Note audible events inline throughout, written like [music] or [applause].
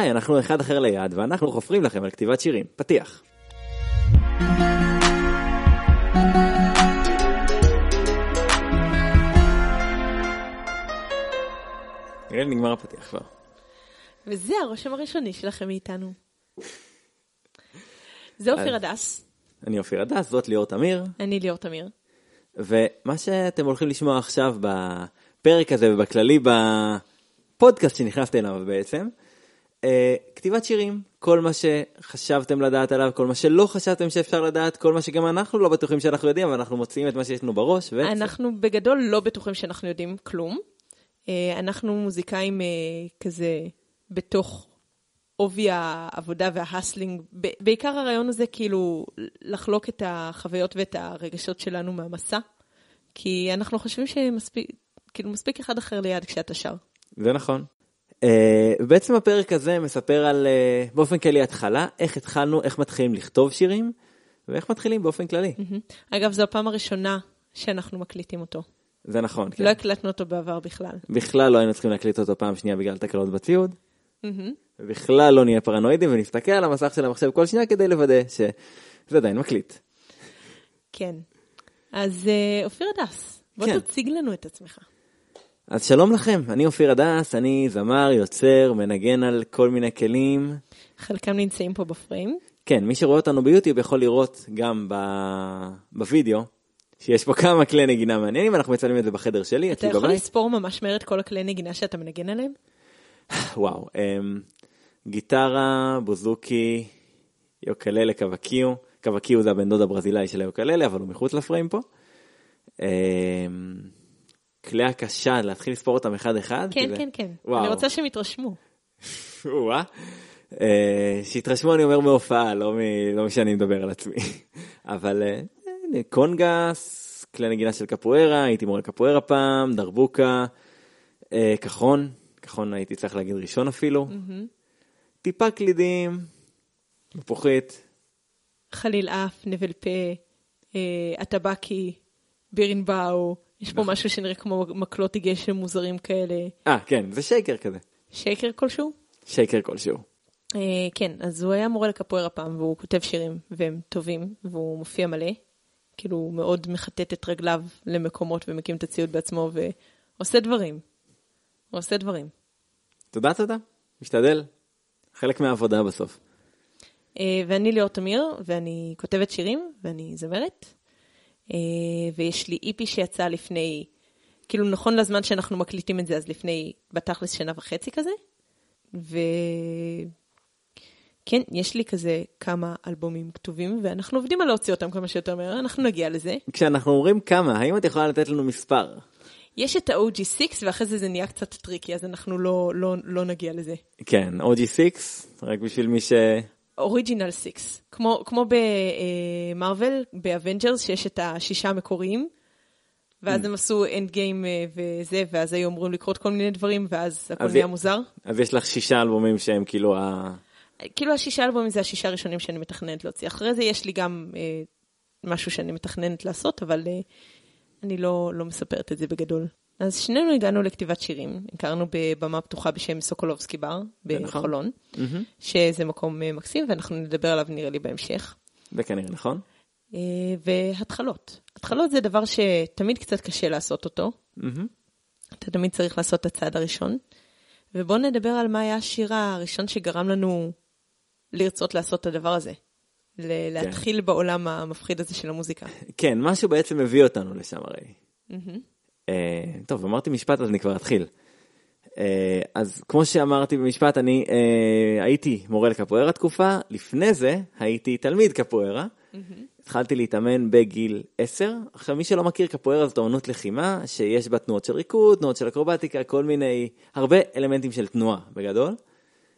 היי, אנחנו אחד אחר ליד, ואנחנו חופרים לכם על כתיבת שירים. פתיח. נראה לי נגמר הפתיח כבר. וזה הרושם הראשוני שלכם מאיתנו. זה אופיר הדס, אני אופיר הדס, זאת ליאור תמיר, אני ליאור תמיר. ומה שאתם הולכים לשמוע עכשיו בפרק הזה ובכללי בפודקאסט שנכנסתם אליו בעצם, כתיבת שירים, כל מה שחשבתם לדעת עליו, כל מה שלא חשבתם שאפשר לדעת, כל מה שגם אנחנו לא בטוחים שאנחנו יודעים, אבל אנחנו מוציאים את מה שיש לנו בראש. ו... אנחנו בגדול לא בטוחים שאנחנו יודעים כלום. אה, אנחנו מוזיקאים אה, כזה בתוך עובי העבודה וההסלינג. בעיקר הרעיון הזה כאילו לחלוק את החוויות ואת הרגשות שלנו מהמסע. כי אנחנו חושבים שמספיק, כאילו מספיק אחד אחר ליד כשאתה שר. זה נכון. Uh, בעצם הפרק הזה מספר על uh, באופן כללי התחלה, איך התחלנו, איך מתחילים לכתוב שירים, ואיך מתחילים באופן כללי. אגב, זו הפעם הראשונה שאנחנו מקליטים אותו. זה נכון, כן. לא הקלטנו אותו בעבר בכלל. בכלל לא היינו צריכים להקליט אותו פעם שנייה בגלל תקלות בציוד. ובכלל לא נהיה פרנואידים ונסתכל על המסך של המחשב כל שנייה כדי לוודא שזה עדיין מקליט. כן. אז אה, אופיר הדס, בוא כן. תציג לנו את עצמך. אז שלום לכם, אני אופיר הדס, אני זמר, יוצר, מנגן על כל מיני כלים. חלקם נמצאים פה בפריים. כן, מי שרואה אותנו ביוטיוב יכול לראות גם ב... בווידאו, שיש פה כמה כלי נגינה מעניינים, אנחנו מצלמים את זה בחדר שלי, אתה אצלי יכול בבית. לספור ממש מהר את כל הכלי נגינה שאתה מנגן עליהם? [sighs] וואו, אמ, גיטרה, בוזוקי, יוקללה, קווקיו. קווקיו זה הבן דוד הברזילאי של היוקללה, אבל הוא מחוץ לפריים פה. אמ, כלי הקשה, להתחיל לספור אותם אחד-אחד? כן, כי זה- כן, כן. וואו. אני רוצה שהם יתרשמו. [laughs] או-אה. אה, שיתרשמו אני אומר מהופעה, לא, מ... לא משאני מדבר על עצמי. [laughs] אבל הנה, קונגס, כלי נגינה של קפוארה, הייתי מורה קפוארה פעם, דרבוקה, אה, כחון, כחון הייתי צריך להגיד ראשון אפילו, טיפה קלידים, מפוחית, חליל אף, נבל פה, הטבקי, בירנבאו, יש פה משהו שנראה כמו מקלות גשם מוזרים כאלה. אה כן, זה שייקר כזה, שייקר כלשהו? שייקר כלשהו. אה, כן, אז הוא היה מורה לקפוארה פעם, והוא כותב שירים, והם טובים, והוא מופיע מלא. כאילו, הוא מאוד מחטט את רגליו למקומות ומקים את הציוד בעצמו, ועושה דברים. הוא עושה דברים. תודה תודה, משתדל, חלק מהעבודה בסוף. אה, ואני ליאור תמיר, ואני כותבת שירים, ואני זמרת. אה, ויש לי איפי שיצא לפני, כאילו נכון לזמן שאנחנו מקליטים את זה, אז לפני, בתכלס שנה וחצי כזה. וכן, יש לי כזה כמה אלבומים כתובים, ואנחנו עובדים על להוציא אותם כמה שיותר מהר, אנחנו נגיע לזה. כשאנחנו אומרים כמה, האם את יכולה לתת לנו מספר? יש את ה-OG6, ואחרי זה זה נהיה קצת טריקי, אז אנחנו לא, לא, לא נגיע לזה. כן, OG6, רק בשביל מי ש... original 6, כמו, כמו במארוול, ב Avengers, שיש את השישה המקוריים, ואז הם עשו Endgame וזה, ואז היו אמורים לקרות כל מיני דברים, ואז הכל נהיה מוזר. אז יש לך שישה אלבומים שהם כאילו ה... כאילו השישה אלבומים זה השישה הראשונים שאני מתכננת להוציא. אחרי זה יש לי גם אה, משהו שאני מתכננת לעשות, אבל אה, אני לא, לא מספרת את זה בגדול. אז שנינו הגענו לכתיבת שירים, הכרנו בבמה פתוחה בשם סוקולובסקי בר נכון. בחולון, שזה מקום אה, מקסים, ואנחנו נדבר עליו נראה לי בהמשך. זה כנראה נכון. אה, והתחלות. התחלות זה דבר שתמיד קצת קשה לעשות אותו. אתה תמיד צריך לעשות את הצעד הראשון. ובואו נדבר על מה היה השיר הראשון שגרם לנו לרצות לעשות את הדבר הזה. ל- להתחיל בעולם המפחיד הזה של המוזיקה. כן, משהו בעצם מביא אותנו לשם הרי. טוב, אמרתי משפט אז אני כבר אתחיל. אה, אז כמו שאמרתי במשפט, אני אה, הייתי מורה לקפוארה תקופה, לפני זה הייתי תלמיד קפוארה. התחלתי להתאמן בגיל 10. עכשיו, מי שלא מכיר, קפוארה זאת אומנות לחימה, שיש בה תנועות של ריקוד, תנועות של אקרובטיקה, כל מיני, הרבה אלמנטים של תנועה בגדול.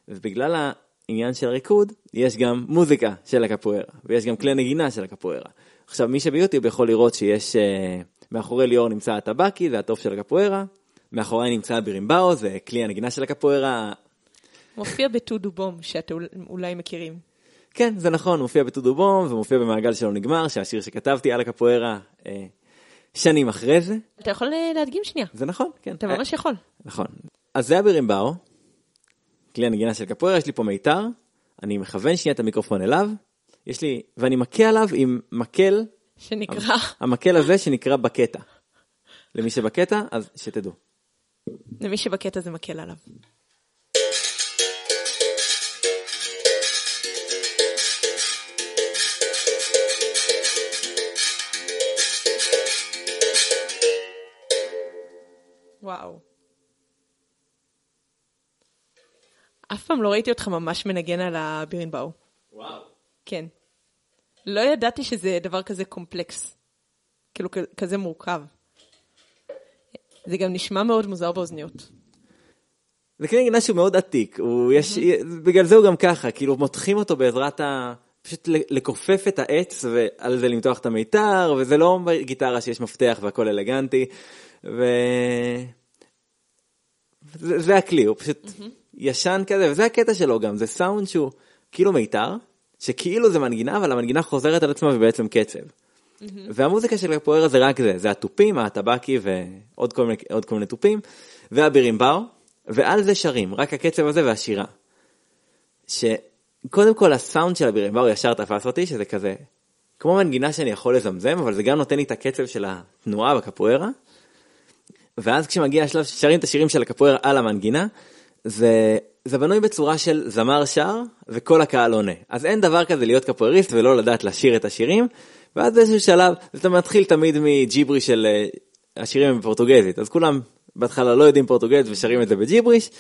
ובגלל העניין של הריקוד, יש גם מוזיקה של הקפוארה, ויש גם כלי נגינה של הקפוארה. עכשיו, מי שביוטיוב יכול לראות שיש, uh, מאחורי ליאור נמצא הטבקי, זה התוף של הקפוארה, מאחורי נמצא הבירימבאו, זה כלי הנגינה של הקפוארה. מופיע בטודו בום, שאתם אול- אולי מכירים. כן, זה נכון, מופיע בטודו בום, ומופיע במעגל שלא נגמר, שהשיר שכתבתי על הקפוארה אה, שנים אחרי זה. אתה יכול אה, להדגים שנייה. זה נכון, כן. אתה ממש יכול. נכון. אז זה הבירימבאו, כלי הנגינה של קפוארה, יש לי פה מיתר, אני מכוון שנייה את המיקרופון אליו, יש לי, ואני מכה עליו עם מקל, שנקרא, המקל הזה שנקרא בקטע. למי שבקטע, אז שתדעו. למי שבקטע זה מקל עליו. וואו. אף פעם לא ראיתי אותך ממש מנגן על הבירנבאו. וואו. כן. לא ידעתי שזה דבר כזה קומפלקס. כאילו, כזה מורכב. זה גם נשמע מאוד מוזר באוזניות. זה כלי נגינה שהוא מאוד עתיק, הוא יש, בגלל זה הוא גם ככה, כאילו מותחים אותו בעזרת ה... פשוט לכופף את העץ ועל זה למתוח את המיתר, וזה לא גיטרה שיש מפתח והכל אלגנטי, ו... זה, זה הכלי, הוא פשוט ישן כזה, וזה הקטע שלו גם, זה סאונד שהוא כאילו מיתר, שכאילו זה מנגינה, אבל המנגינה חוזרת על עצמה ובעצם קצב. והמוזיקה של קפוארה זה רק זה, זה התופים, הטבקי ועוד כל מיני, כל מיני תופים, והבירימבאו, ועל זה שרים, רק הקצב הזה והשירה. שקודם כל הסאונד של הבירימבאו ישר תפס אותי, שזה כזה, כמו מנגינה שאני יכול לזמזם, אבל זה גם נותן לי את הקצב של התנועה בקפוארה. ואז כשמגיע השלב ששרים את השירים של הקפוארה על המנגינה, זה, זה בנוי בצורה של זמר שר וכל הקהל עונה. אז אין דבר כזה להיות קפואריסט ולא לדעת לשיר את השירים, ואז באיזשהו שלב אתה מתחיל תמיד מג'יבריש של אה, השירים בפורטוגזית, אז כולם בהתחלה לא יודעים פורטוגזית ושרים את זה בג'יבריש,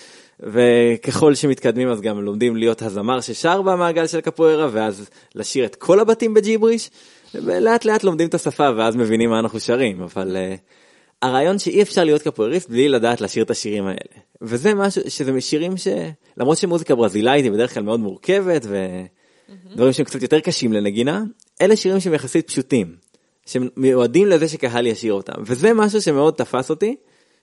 וככל שמתקדמים אז גם לומדים להיות הזמר ששר במעגל של קפוארה, ואז לשיר את כל הבתים בג'יבריש, ולאט לאט לומדים את השפה ואז מבינים מה אנחנו שרים, אבל... uh, הרעיון שאי אפשר להיות קפואריסט בלי לדעת לשיר את השירים האלה. וזה משהו, שזה שירים ש... למרות שמוזיקה ברזילאית היא בדרך כלל מאוד מורכבת ודברים שהם קצת יותר קשים לנגינה, אלה שירים שהם יחסית פשוטים, שמיועדים לזה שקהל ישיר אותם. וזה משהו שמאוד תפס אותי,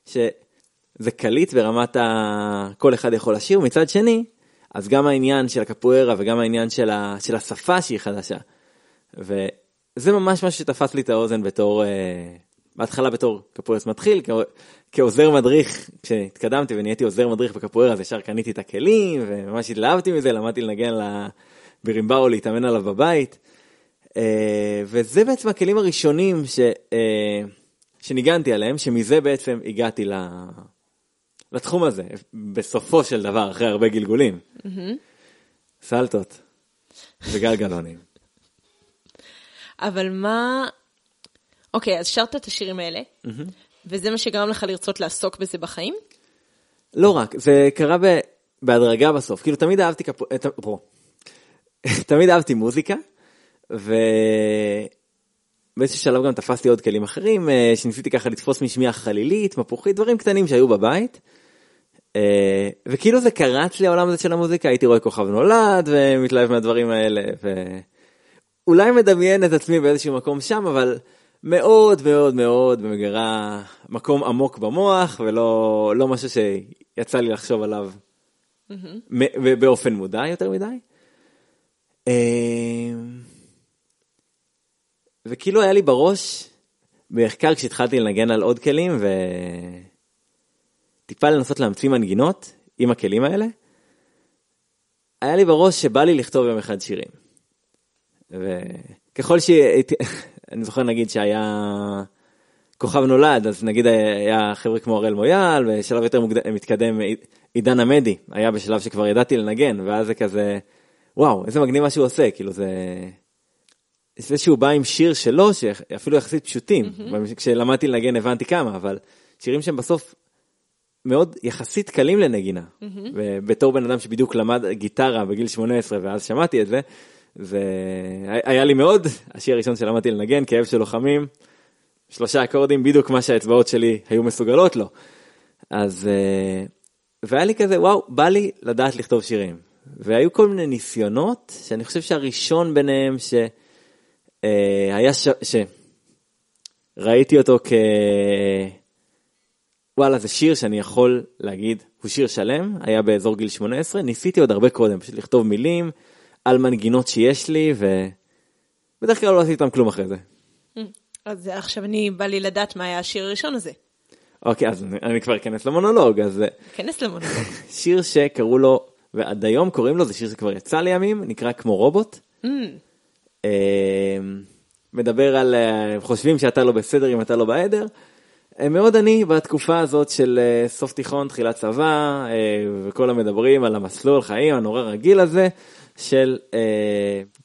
שזה קליט ברמת ה... כל אחד יכול לשיר, מצד שני, אז גם העניין של הקפוארה וגם העניין של, ה... של השפה שהיא חדשה. וזה ממש משהו שתפס לי את האוזן בתור... אה, בהתחלה בתור קפוארס מתחיל, כ- כעוזר מדריך, כשהתקדמתי ונהייתי עוזר מדריך בקפוארה, אז ישר קניתי את הכלים, וממש התלהבתי מזה, למדתי לנגן ברימבאו, להתאמן עליו בבית. אה, וזה בעצם הכלים הראשונים ש, אה, שניגנתי עליהם, שמזה בעצם הגעתי ל... לתחום הזה, בסופו של דבר, אחרי הרבה גלגולים. סלטות וגלגלונים. אבל מה... אוקיי, אז שרת את השירים האלה, וזה מה שגרם לך לרצות לעסוק בזה בחיים? לא רק, זה קרה ב, בהדרגה בסוף, כאילו תמיד אהבתי ה- פה. [laughs] תמיד אהבתי מוזיקה, ובאיזשהו שלב גם תפסתי עוד כלים אחרים, אה, שניסיתי ככה לתפוס משמיעה חלילית, מפוחית, דברים קטנים שהיו בבית. אה, וכאילו זה קרץ לי העולם הזה של המוזיקה, הייתי רואה כוכב נולד ומתלהב מהדברים האלה, ואולי מדמיין את עצמי באיזשהו מקום שם, אבל מאוד מאוד מאוד במגירה מקום עמוק במוח, ולא לא משהו שיצא לי לחשוב עליו מ- באופן מודע יותר מדי. אה, וכאילו היה לי בראש, בעיקר כשהתחלתי לנגן על עוד כלים, וטיפה לנסות להמציא מנגינות עם הכלים האלה, היה לי בראש שבא לי לכתוב יום אחד שירים. וככל שהייתי, אני זוכר נגיד שהיה כוכב נולד, אז נגיד היה חבר'ה כמו הראל מויאל, בשלב יותר מוקד... מתקדם עידן עמדי, היה בשלב שכבר ידעתי לנגן, ואז זה כזה, וואו, איזה מגניב מה שהוא עושה, כאילו זה... זה שהוא בא עם שיר שלו, שאפילו יחסית פשוטים, mm-hmm. כשלמדתי לנגן הבנתי כמה, אבל שירים שהם בסוף מאוד יחסית קלים לנגינה. Mm-hmm. ובתור בן אדם שבדיוק למד גיטרה בגיל 18 ואז שמעתי את זה, זה היה לי מאוד, השיר הראשון שלמדתי לנגן, כאב של לוחמים, שלושה אקורדים, בדיוק מה שהאצבעות שלי היו מסוגלות לו. אז, והיה לי כזה, וואו, בא לי לדעת לכתוב שירים. והיו כל מיני ניסיונות, שאני חושב שהראשון ביניהם שהיה, ש... שראיתי אותו כ... וואלה, זה שיר שאני יכול להגיד, הוא שיר שלם, היה באזור גיל 18, ניסיתי עוד הרבה קודם, פשוט לכתוב מילים על מנגינות שיש לי, ובדרך כלל לא עשיתי איתם כלום אחרי זה. אז עכשיו אני, בא לי לדעת מה היה השיר הראשון הזה. אוקיי, אז אני, אני כבר אכנס למונולוג, אז... כנס למונולוג. [laughs] שיר שקראו לו ועד היום קוראים לו, זה שיר שכבר יצא לימים, נקרא כמו רובוט. Mm. מדבר על, חושבים שאתה לא בסדר אם אתה לא בעדר. מאוד עני בתקופה הזאת של סוף תיכון, תחילת צבא, וכל המדברים על המסלול חיים הנורא רגיל הזה של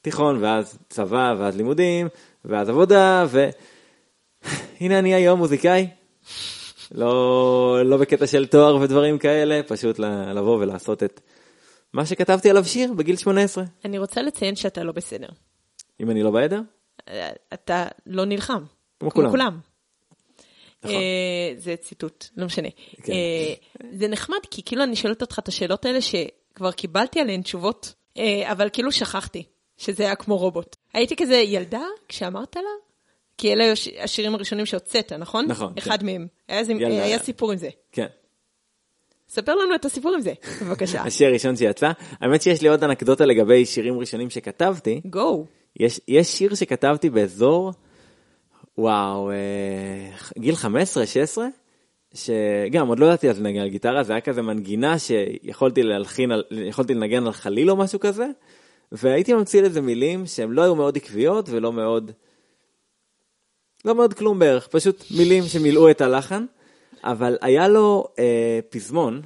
תיכון ואז צבא ואז לימודים ואז עבודה והנה אני היום מוזיקאי. לא, לא בקטע של תואר ודברים כאלה, פשוט לבוא ולעשות את מה שכתבתי עליו שיר בגיל 18. אני רוצה לציין שאתה לא בסדר. אם אני לא בעדר? אתה לא נלחם. כמו כולם. כולם. נכון. אה, זה ציטוט, לא משנה. כן. אה, זה נחמד, כי כאילו אני שואלת אותך את השאלות האלה שכבר קיבלתי עליהן תשובות, אה, אבל כאילו שכחתי שזה היה כמו רובוט. הייתי כזה ילדה כשאמרת לה, כי אלה השירים הראשונים שהוצאת, נכון? נכון. אחד כן. מהם. היה, זה, היה סיפור עם זה. כן. ספר לנו את הסיפור עם זה, בבקשה. [laughs] השיר הראשון שיצא. האמת שיש לי עוד אנקדוטה לגבי שירים ראשונים שכתבתי. גו. יש, יש שיר שכתבתי באזור, וואו, אה, גיל 15-16, שגם עוד לא ידעתי אז לנגן על גיטרה, זה היה כזה מנגינה שיכולתי להלחין, יכולתי לנגן על חליל או משהו כזה, והייתי ממציא לזה מילים שהן לא היו מאוד עקביות ולא מאוד... לא מאוד כלום בערך, פשוט מילים שמילאו את הלחן, אבל היה לו אה, פזמון,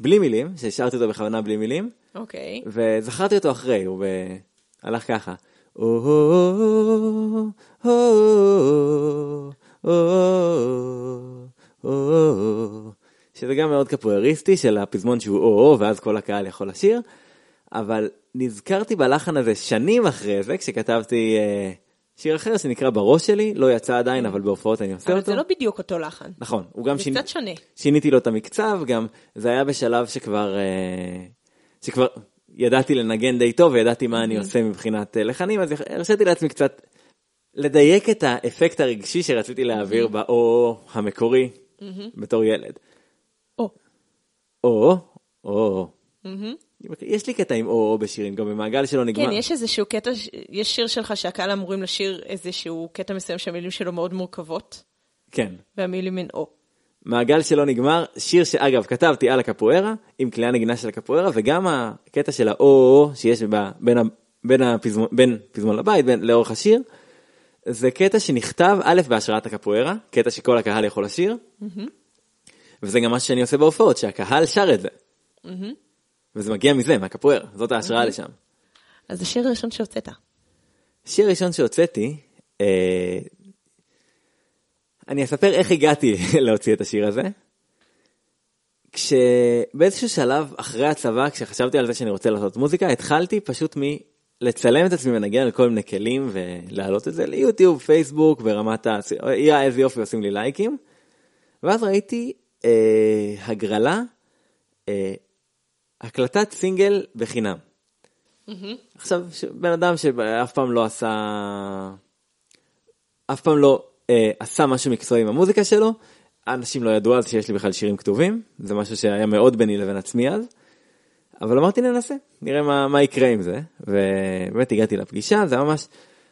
בלי מילים, שהשארתי אותו בכוונה בלי מילים, אוקיי. Okay. וזכרתי אותו אחרי, הוא ב... הלך ככה. שזה גם מאוד קפואריסטי של הפזמון שהוא או-או ואז כל הקהל יכול לשיר, אבל נזכרתי בלחן הזה שנים אחרי זה כשכתבתי אה, שיר אחר שנקרא בראש שלי, לא יצא עדיין, אבל בהופעות אני עושה אבל אותו. אבל זה לא בדיוק אותו לחן. נכון, הוא גם זה שיני... קצת שונה. שיניתי לו את המקצב, גם זה היה בשלב שכבר, אה, שכבר ידעתי לנגן די טוב וידעתי מה אני עושה מבחינת אה, לחנים, אז הרשיתי לעצמי קצת לדייק את האפקט הרגשי שרציתי להעביר באו המקורי בתור ילד. או. או, או. יש לי קטע עם או-או בשירים, גם במעגל שלא נגמר. כן, יש איזשהו קטע, יש שיר שלך שהקהל אמורים לשיר איזשהו קטע מסוים שהמילים שלו מאוד מורכבות. כן. והמילים הן או. מעגל שלא נגמר, שיר שאגב כתבתי על הקפוארה, עם כלי הנגינה של הקפוארה, וגם הקטע של האו-או שיש בין, בין, הפזמון, בין פזמון לבית, בין, לאורך השיר, זה קטע שנכתב א' בהשראת הקפוארה, קטע שכל הקהל יכול לשיר, mm-hmm. וזה גם מה שאני עושה בהופעות, שהקהל שר את זה. Mm-hmm. וזה מגיע מזה, מהקפואר, זאת ההשראה אוקיי. לשם. אז השיר הראשון שהוצאת. השיר הראשון שהוצאתי, אה, אני אספר איך הגעתי [laughs] להוציא את השיר הזה. כשבאיזשהו שלב אחרי הצבא, כשחשבתי על זה שאני רוצה לעשות מוזיקה, התחלתי פשוט מלצלם את עצמי מנגן על כל מיני כלים ולהעלות את זה ליוטיוב, פייסבוק, ברמת ה... יא, איזה יופי עושים לי לייקים. ואז ראיתי אה, הגרלה אה, הקלטת סינגל בחינם. Mm-hmm. עכשיו, בן אדם שאף פעם לא עשה, אף פעם לא אה, עשה משהו מקצועי עם המוזיקה שלו, אנשים לא ידעו אז שיש לי בכלל שירים כתובים, זה משהו שהיה מאוד ביני לבין עצמי אז. אבל אמרתי ננסה, נראה מה, מה יקרה עם זה, ובאמת הגעתי לפגישה, זה ממש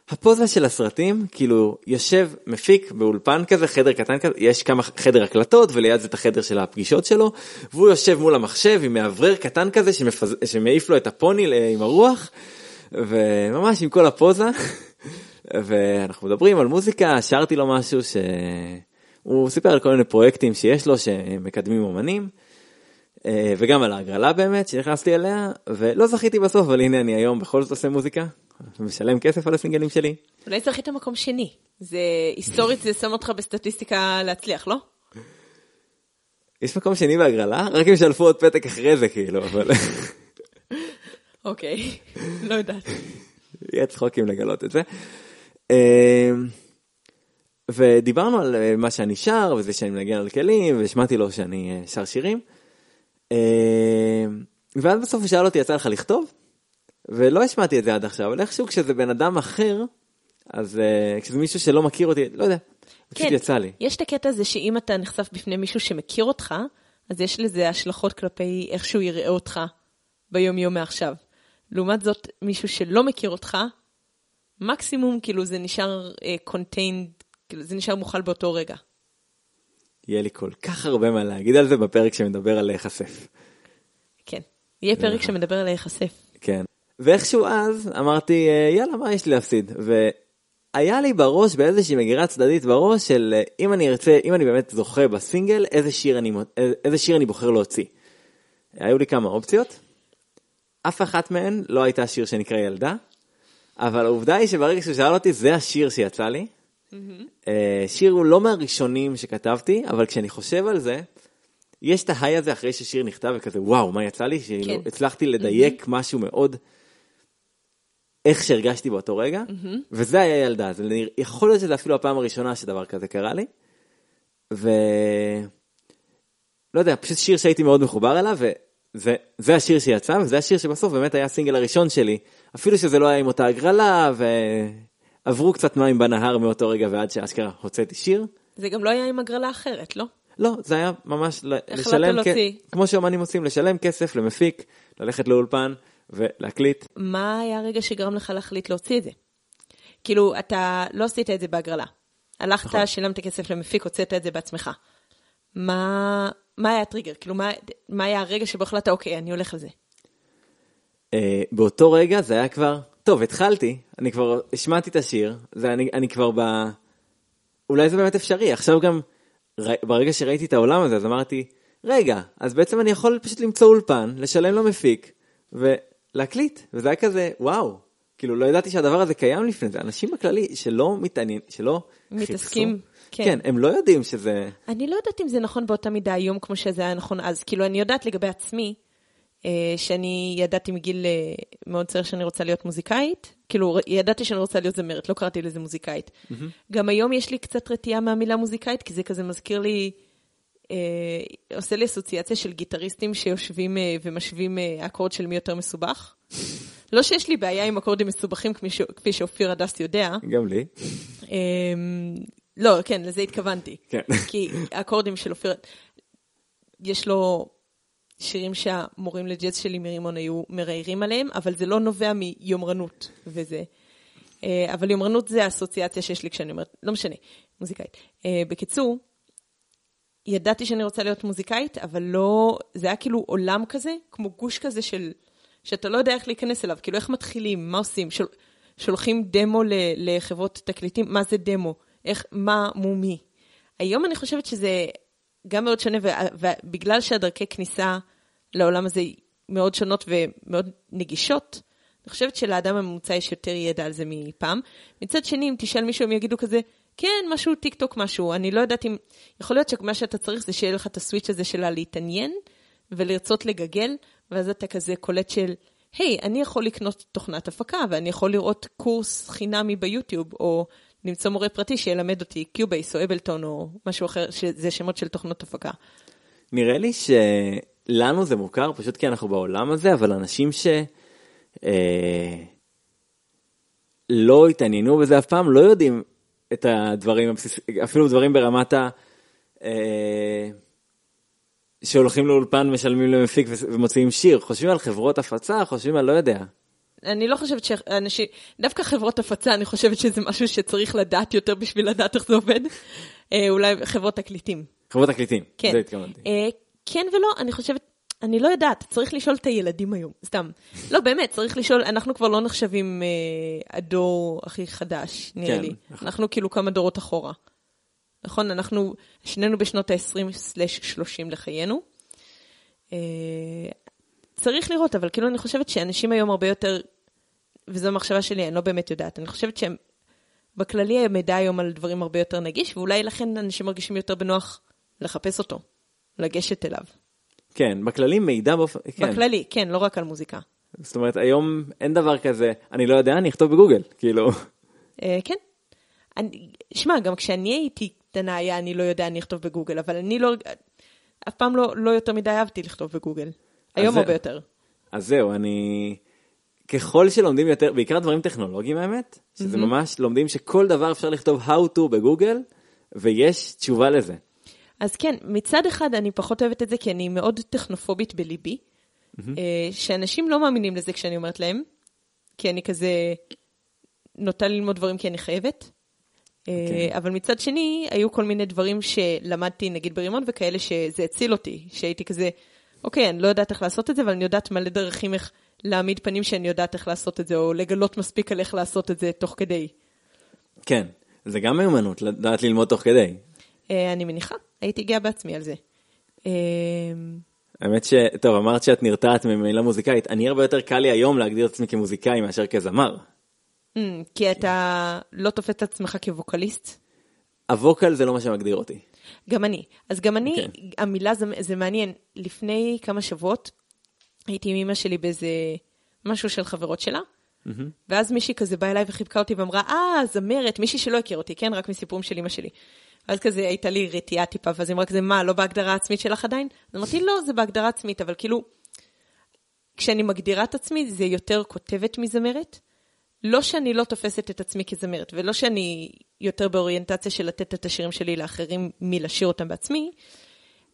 הפוזה של הסרטים, כאילו יושב מפיק באולפן כזה, חדר קטן כזה, יש כמה חדר הקלטות וליד זה את החדר של הפגישות שלו, והוא יושב מול המחשב עם מאוורר קטן כזה שמפז... שמעיף לו את הפוני עם הרוח, וממש עם כל הפוזה, [laughs] ואנחנו מדברים על מוזיקה, שרתי לו משהו שהוא סיפר על כל מיני פרויקטים שיש לו שמקדמים אומנים. אה, וגם על ההגרלה באמת שנכנסתי אליה ולא זכיתי בסוף אבל הנה אני היום בכל זאת עושה מוזיקה משלם כסף על הסינגלים שלי. אולי זכית מקום שני זה היסטורית זה שם אותך בסטטיסטיקה להצליח לא? יש מקום שני בהגרלה רק אם שלפו עוד פתק אחרי זה כאילו אבל. אוקיי [laughs] לא יודעת. יהיה צחוקים לגלות את זה. אה, ודיברנו על אה, מה שאני שר וזה שאני מנגן על כלים והשמעתי לו שאני שר שירים. אה, ואז בסוף הוא שאל אותי, יצא לך לכתוב? ולא השמעתי את זה עד עכשיו, אבל איכשהו כשזה בן אדם אחר, אז uh, כשזה מישהו שלא מכיר אותי, לא יודע, כן, פשוט יצא לי. יש את הקטע הזה שאם אתה נחשף בפני מישהו שמכיר אותך, אז יש לזה השלכות כלפי איך שהוא יראה אותך ביום יום מעכשיו. לעומת זאת, מישהו שלא מכיר אותך, מקסימום כאילו זה נשאר contained, אה, כאילו זה נשאר מוכל באותו רגע. יהיה לי כל כך הרבה מה להגיד על זה בפרק שמדבר על להיחשף. כן, יהיה פרק שמדבר על להיחשף. כן. ואיכשהו אז אמרתי, אה, יאללה, מה יש לי להפסיד? והיה לי בראש באיזושהי מגירה צדדית בראש של אה, אם אני ארצה, אם אני באמת זוכה בסינגל, איזה שיר אני, איזה שיר אני בוחר להוציא. היו לי כמה אופציות, אף אחת מהן לא הייתה שיר שנקרא ילדה, אבל העובדה היא שברגע שהוא שאל אותי, זה השיר שיצא לי. Mm-hmm. שיר הוא לא מהראשונים שכתבתי, אבל כשאני חושב על זה, יש את ההיי הזה אחרי ששיר נכתב וכזה וואו מה יצא לי שהצלחתי כן. הצלחתי לדייק mm-hmm. משהו מאוד איך שהרגשתי באותו רגע mm-hmm. וזה היה ילדה זה יכול להיות שזה אפילו הפעם הראשונה שדבר כזה קרה לי. ו... לא יודע פשוט שיר שהייתי מאוד מחובר אליו וזה השיר שיצא וזה השיר שבסוף באמת היה הסינגל הראשון שלי אפילו שזה לא היה עם אותה הגרלה ועברו קצת מים בנהר מאותו רגע ועד שאשכרה הוצאתי שיר. זה גם לא היה עם הגרלה אחרת לא? לא, זה היה ממש לשלם, כ... כמו שאומנים עושים, לשלם כסף למפיק, ללכת לאולפן ולהקליט. מה היה הרגע שגרם לך להחליט להוציא את זה? כאילו, אתה לא עשית את זה בהגרלה. הלכת, נכון. שילמת כסף למפיק, הוצאת את זה בעצמך. מה, מה היה הטריגר? כאילו, מה, מה היה הרגע שבו החלטת, אוקיי, אני הולך על זה? Uh, באותו רגע זה היה כבר, טוב, התחלתי, אני כבר השמעתי את השיר, זה אני, אני כבר ב... אולי זה באמת אפשרי, עכשיו גם... ברגע שראיתי את העולם הזה, אז אמרתי, רגע, אז בעצם אני יכול פשוט למצוא אולפן, לשלם למפיק, ולהקליט, וזה היה כזה, וואו, כאילו לא ידעתי שהדבר הזה קיים לפני זה, אנשים בכללי שלא מתעניינים, שלא מתעסקים. חיפשו, כן. כן, הם לא יודעים שזה... אני לא יודעת אם זה נכון באותה מידה היום כמו שזה היה נכון אז, כאילו אני יודעת לגבי עצמי, שאני ידעתי מגיל אה, מאוד צעיר שאני רוצה להיות מוזיקאית, כאילו ידעתי שאני רוצה להיות זמרת, לא קראתי לזה מוזיקאית. Mm-hmm. גם היום יש לי קצת רתיעה מהמילה מוזיקאית, כי זה כזה מזכיר לי, אה, עושה לי אסוציאציה של גיטריסטים שיושבים אה, ומשווים אה, אקורד של מי יותר מסובך. לא שיש לי בעיה עם אקורדים מסובכים כפי, ש... כפי שאופיר הדס יודע. גם לי. אה, לא, כן, לזה התכוונתי. כן. כי אקורדים של אופיר, יש לו שירים שהמורים לג'אז שלי מרימון היו מראיירים עליהם, אבל זה לא נובע מיומרנות וזה. אה, אבל יומרנות זה האסוציאציה שיש לי כשאני אומרת, לא משנה, מוזיקאית. אה, בקיצור, ידעתי שאני רוצה להיות מוזיקאית, אבל לא, זה היה כאילו עולם כזה, כמו גוש כזה של, שאתה לא יודע איך להיכנס אליו, כאילו איך מתחילים, מה עושים, שול, שולחים דמו לחברות תקליטים, מה זה דמו, איך, מה מו מי. היום אני חושבת שזה גם מאוד שונה, ובגלל שהדרכי כניסה לעולם הזה מאוד שונות ומאוד נגישות, אני חושבת שלאדם הממוצע יש יותר ידע על זה מפעם. מצד שני, אם תשאל מישהו, הם יגידו כזה, כן, משהו טיק טוק משהו. אני לא יודעת אם... יכול להיות שמה שאתה צריך זה שיהיה לך את הסוויץ' הזה שלה להתעניין ולרצות לגגל, ואז אתה כזה קולט של, היי, אני יכול לקנות תוכנת הפקה, ואני יכול לראות קורס חינמי ביוטיוב, או למצוא מורה פרטי שילמד אותי Cubase או Ableton או משהו אחר, שזה שמות של תוכנות הפקה. נראה לי שלנו זה מוכר פשוט כי אנחנו בעולם הזה, אבל אנשים ש... אה, לא התעניינו בזה אף פעם, לא יודעים את הדברים הבסיסיים, אפילו דברים ברמת ה... אה, שהולכים לאולפן, משלמים למפיק ומוציאים שיר, חושבים על חברות הפצה, חושבים על לא יודע. אני לא חושבת שאנשים, דווקא חברות הפצה, אני חושבת שזה משהו שצריך לדעת יותר בשביל לדעת איך זה עובד. אה, אולי חברות תקליטים. חברות תקליטים, כן. זה התכוונתי. אה, כן ולא, אני חושבת, אני לא יודעת, צריך לשאול את הילדים היום, סתם. לא, באמת, צריך לשאול, אנחנו כבר לא נחשבים אה, הדור הכי חדש, נראה כן, לי. נכון. אנחנו כאילו כמה דורות אחורה. נכון? אנחנו שנינו בשנות ה-20/30 לחיינו. אה, צריך לראות, אבל כאילו אני חושבת שאנשים היום הרבה יותר וזו המחשבה שלי, אני לא באמת יודעת. אני חושבת שהם, בכללי המידע היום על דברים הרבה יותר נגיש, ואולי לכן אנשים מרגישים יותר בנוח לחפש אותו, לגשת אליו. כן, בכללי מידע באופן, כן. בכללי, כן, לא רק על מוזיקה. זאת אומרת, היום אין דבר כזה, אני לא יודע, אני אכתוב בגוגל, כאילו. אה, כן. אני, שמע, גם כשאני הייתי קטנה היה אני לא יודע, אני אכתוב בגוגל, אבל אני לא, אף פעם לא, לא יותר מדי אהבתי לכתוב בגוגל. היום הרבה יותר. אז זהו, אני... ככל שלומדים יותר, בעיקר דברים טכנולוגיים האמת, שזה mm-hmm. ממש לומדים שכל דבר אפשר לכתוב how to בגוגל, ויש תשובה לזה. אז כן, מצד אחד אני פחות אוהבת את זה, כי אני מאוד טכנופובית בליבי, mm-hmm. שאנשים לא מאמינים לזה כשאני אומרת להם, כי אני כזה נוטה ללמוד דברים כי אני חייבת. Okay. אה, אוקיי. אבל מצד שני, היו כל מיני דברים שלמדתי, נגיד ברימון וכאלה, שזה הציל אותי, שהייתי כזה, אוקיי, אני לא יודעת איך לעשות את זה, אבל אני יודעת מלא דרכים איך להעמיד פנים שאני יודעת איך לעשות את זה, או לגלות מספיק על איך לעשות את זה תוך כדי. כן, זה גם מיומנות, לדעת ללמוד תוך כדי. אה, אני מניחה, הייתי גאה בעצמי על זה. אה, האמת ש... טוב, אמרת שאת נרתעת ממילה מוזיקאית, אני הרבה יותר קל לי היום להגדיר את עצמי כמוזיקאי מאשר כזמר. אמ, כי אתה לא תופס את עצמך כווקליסט? הווקל זה לא מה שמגדיר אותי. גם אני. אז גם אני, כן. המילה זה, זה מעניין. לפני כמה שבועות הייתי עם אמא שלי באיזה משהו של חברות שלה, ואז מישהי כזה באה אליי וחיבקה אותי ואמרה, אה, זמרת, מישהי שלא הכיר אותי, כן? רק מסיפורים של אמא שלי. ואז כזה הייתה לי רתיעה טיפה, ואז היא אמרה כזה, מה, לא בהגדרה העצמית שלך עדיין? אז אמרתי, לא, זה בהגדרה עצמית, אבל כאילו, כשאני מגדירה את עצמי, זה יותר כותבת מזמרת. לא שאני לא תופסת את עצמי כזמרת, ולא שאני יותר באוריינטציה של לתת את השירים שלי לאחרים מלשיר אותם בעצמי,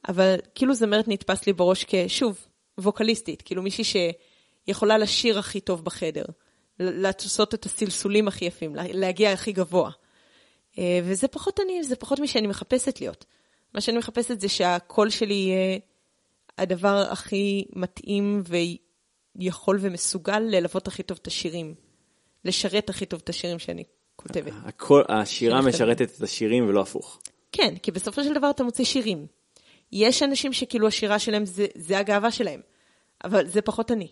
אבל כאילו זמרת נתפס לי בראש כשוב, ווקליסטית, כאילו מישהי שיכולה לשיר הכי טוב בחדר, לעשות את הסלסולים הכי יפים, להגיע הכי גבוה. אה, וזה פחות אני, זה פחות מי שאני מחפשת להיות. מה שאני מחפשת זה שהקול שלי יהיה הדבר הכי מתאים ויכול ומסוגל ללוות הכי טוב את השירים. לשרת הכי טוב את השירים שאני כותבת. הכל, השירה משרתת את השירים ולא הפוך. כן, כי בסופו של דבר אתה מוציא שירים. יש אנשים שכאילו השירה שלהם זה, זה הגאווה שלהם, אבל זה פחות אני.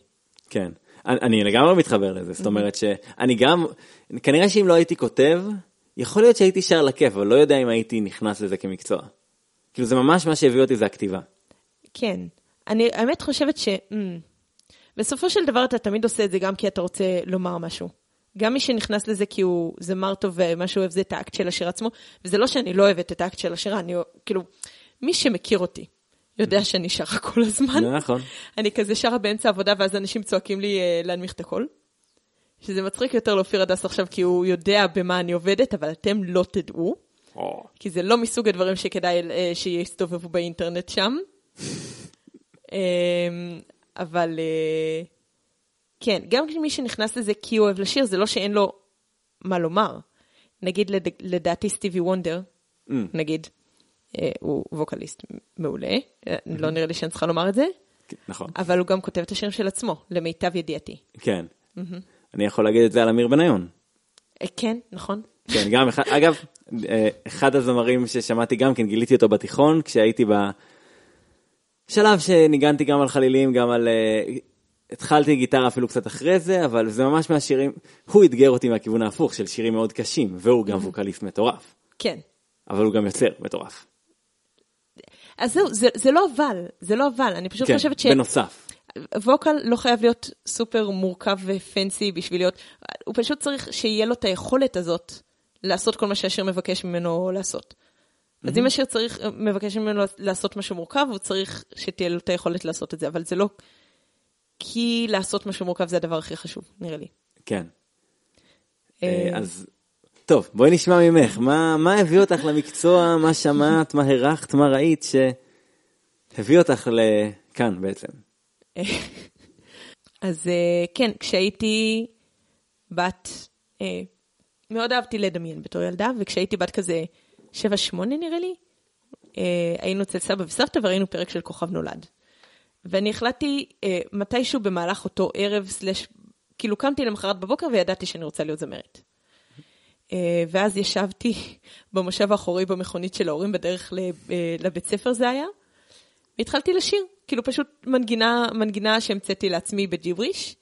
כן, אני, אני לגמרי מתחבר לזה, זאת אומרת שאני גם, כנראה שאם לא הייתי כותב, יכול להיות שהייתי שר לכיף, אבל לא יודע אם הייתי נכנס לזה כמקצוע. כאילו זה ממש מה שהביא אותי זה הכתיבה. כן, אני האמת חושבת ש... Mm, בסופו של דבר אתה תמיד עושה את זה גם כי אתה רוצה לומר משהו. גם מי שנכנס לזה כי הוא זמר טוב ומה שהוא אוהב זה את האקט של השיר עצמו, וזה לא שאני לא אוהבת את האקט של השירה, אני כאילו, מי שמכיר אותי יודע שאני שרה כל הזמן. זה נכון. אני כזה שרה באמצע עבודה ואז אנשים צועקים לי uh, להנמיך את הקול. שזה מצחיק יותר לאופיר הדס עכשיו כי הוא יודע במה אני עובדת, אבל אתם לא תדעו. כי זה לא מסוג הדברים שכדאי uh, שיסתובבו באינטרנט שם. um, [laughs] אבל... Uh, כן, גם מי שנכנס לזה כי הוא אוהב לשיר, זה לא שאין לו מה לומר. נגיד, לד... לדעתי סטיבי וונדר, mm. נגיד, אה, הוא ווקליסט מעולה, mm-hmm. לא נראה לי שאני צריכה לומר את זה. נכון. אבל הוא גם כותב את השירים של עצמו, למיטב ידיעתי. כן. אני יכול להגיד את זה על אמיר בניון. אה, כן, נכון. כן, גם אחד, [laughs] אגב, אה, אחד הזמרים ששמעתי גם כן, גיליתי אותו בתיכון, כשהייתי בשלב שניגנתי גם על חלילים, גם על התחלתי גיטרה אפילו קצת אחרי זה, אבל זה ממש מהשירים, הוא אתגר אותי מהכיוון ההפוך של שירים מאוד קשים, והוא גם ווקליסט מטורף. כן. אבל הוא גם יוצר מטורף. אז זהו, זה, זה לא אבל, זה לא אבל, אני פשוט כן, חושבת ש... בנוסף. ווקל לא חייב להיות סופר מורכב ופנסי בשביל להיות, הוא פשוט צריך שיהיה לו את היכולת הזאת לעשות כל מה שהשיר מבקש ממנו לעשות. Mm-hmm. אז אם השיר צריך, מבקש ממנו לעשות משהו מורכב, הוא צריך שתהיה לו את היכולת לעשות את זה, אבל זה לא כי לעשות משהו מורכב זה הדבר הכי חשוב, נראה לי. כן. אה, אז טוב, בואי נשמע ממך, מה, מה הביא אותך למקצוע, מה שמעת, מה הרחת, מה ראית שהביא אותך לכאן בעצם? [laughs] אז אה, כן, כשהייתי בת, אה, מאוד אהבתי לדמיין בתור ילדה, וכשהייתי בת כזה 7-8 נראה לי, היינו אצל סבא וסבתא וראינו פרק של כוכב נולד. ואני החלטתי אה, מתישהו במהלך אותו ערב, סלש, כאילו קמתי למחרת בבוקר וידעתי שאני רוצה להיות זמרת. אה, ואז ישבתי [laughs] במושב האחורי במכונית של ההורים בדרך אה, לבית ספר זה היה, והתחלתי לשיר, כאילו פשוט מנגינה, מנגינה שהמצאתי לעצמי בג'יבריש.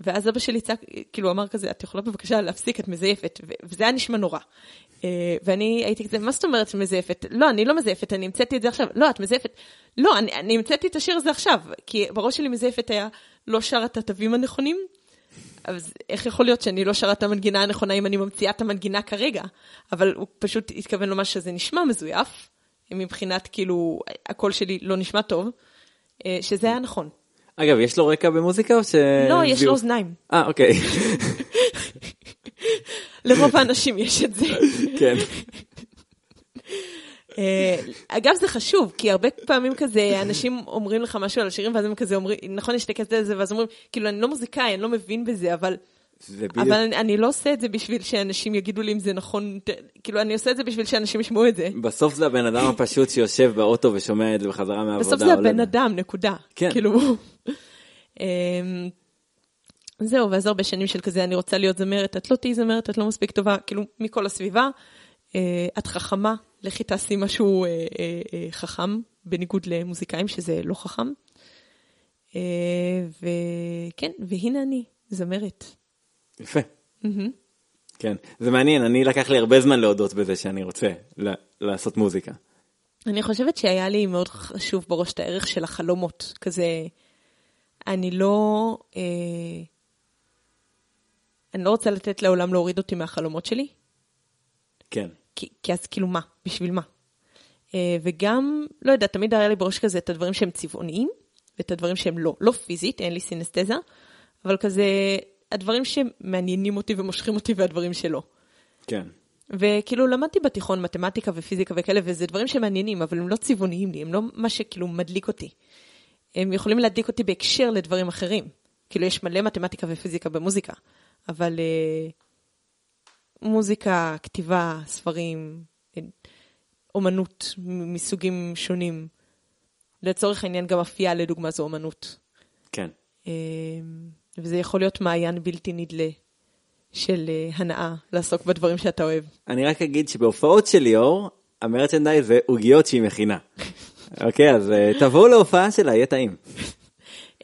ואז אבא שלי צעק, כאילו אמר כזה, את יכולה בבקשה להפסיק, את מזייפת, וזה היה נשמע נורא. אה, ואני הייתי כזה, מה זאת אומרת מזייפת? לא, אני לא מזייפת, אני המצאתי את זה עכשיו. לא, את מזייפת. לא, אני, המצאתי את השיר הזה עכשיו, כי בראש שלי מזייפת היה לא שר את התווים הנכונים. אז איך יכול להיות שאני לא שרה את המנגינה הנכונה אם אני ממציאה את המנגינה כרגע? אבל הוא פשוט התכוון לומר שזה נשמע מזויף, מבחינת כאילו, הקול שלי לא נשמע טוב, אה, שזה היה נכון. אגב, יש לו רקע במוזיקה או ש... לא, יש לו אוזניים. אה, אוקיי. [laughs] לרוב האנשים יש את זה. כן. אה, אגב, זה חשוב, כי הרבה פעמים כזה, אנשים אומרים לך משהו על השירים, ואז הם כזה אומרים, נכון, יש הקטע הזה, ואז אומרים, כאילו, אני לא מוזיקאי, אני לא מבין בזה, אבל. אבל אני, אני לא עושה את זה בשביל שאנשים יגידו לי אם זה נכון, כאילו, אני עושה את זה בשביל שאנשים ישמעו את זה. בסוף זה הבן אדם הפשוט שיושב באוטו ושומע את זה בחזרה מהעבודה. בסוף זה עולה. הבן אדם, נקודה. כן. כאילו... אמ, זהו, ואז הרבה שנים של כזה, אני רוצה להיות זמרת, את לא תהיי זמרת, את לא מספיק טובה, כאילו, מכל הסביבה. אה, את חכמה, לכי תעשי משהו אה, אה, אה, חכם, בניגוד למוזיקאים, שזה לא חכם. אה, וכן, והנה אני, זמרת. יפה. כן, זה מעניין, אני לקח לי הרבה זמן להודות בזה שאני רוצה ל- לעשות מוזיקה. אני חושבת שהיה לי מאוד חשוב בראש את הערך של החלומות. כזה, אני לא... אה, אני לא רוצה לתת לעולם להוריד אותי מהחלומות שלי, כן, כי, כי אז כאילו מה? בשביל מה? אה, וגם, לא יודעת, תמיד היה לי בראש כזה את הדברים שהם צבעוניים, ואת הדברים שהם לא, לא פיזית, אין לי סינסטזה, אבל כזה, הדברים שמעניינים אותי ומושכים אותי והדברים שלא. כן. וכאילו למדתי בתיכון מתמטיקה ופיזיקה וכאלה, וזה דברים שמעניינים, אבל הם לא צבעוניים לי, הם לא מה שכאילו מדליק אותי. הם יכולים להדליק אותי בהקשר לדברים אחרים. כאילו יש מלא מתמטיקה ופיזיקה במוזיקה, אבל אה, מוזיקה, כתיבה, ספרים, אומנות מסוגים שונים. לצורך העניין גם אפייה לדוגמה זו אומנות. כן. אה, וזה יכול להיות מעיין בלתי נדלה של אה, הנאה לעסוק בדברים שאתה אוהב. אני רק אגיד שבהופעות של ליאור, המרצ'נדייז זה עוגיות שהיא מכינה. [laughs] אוקיי, אז אה, תבואו להופעה שלה, יהיה טעים.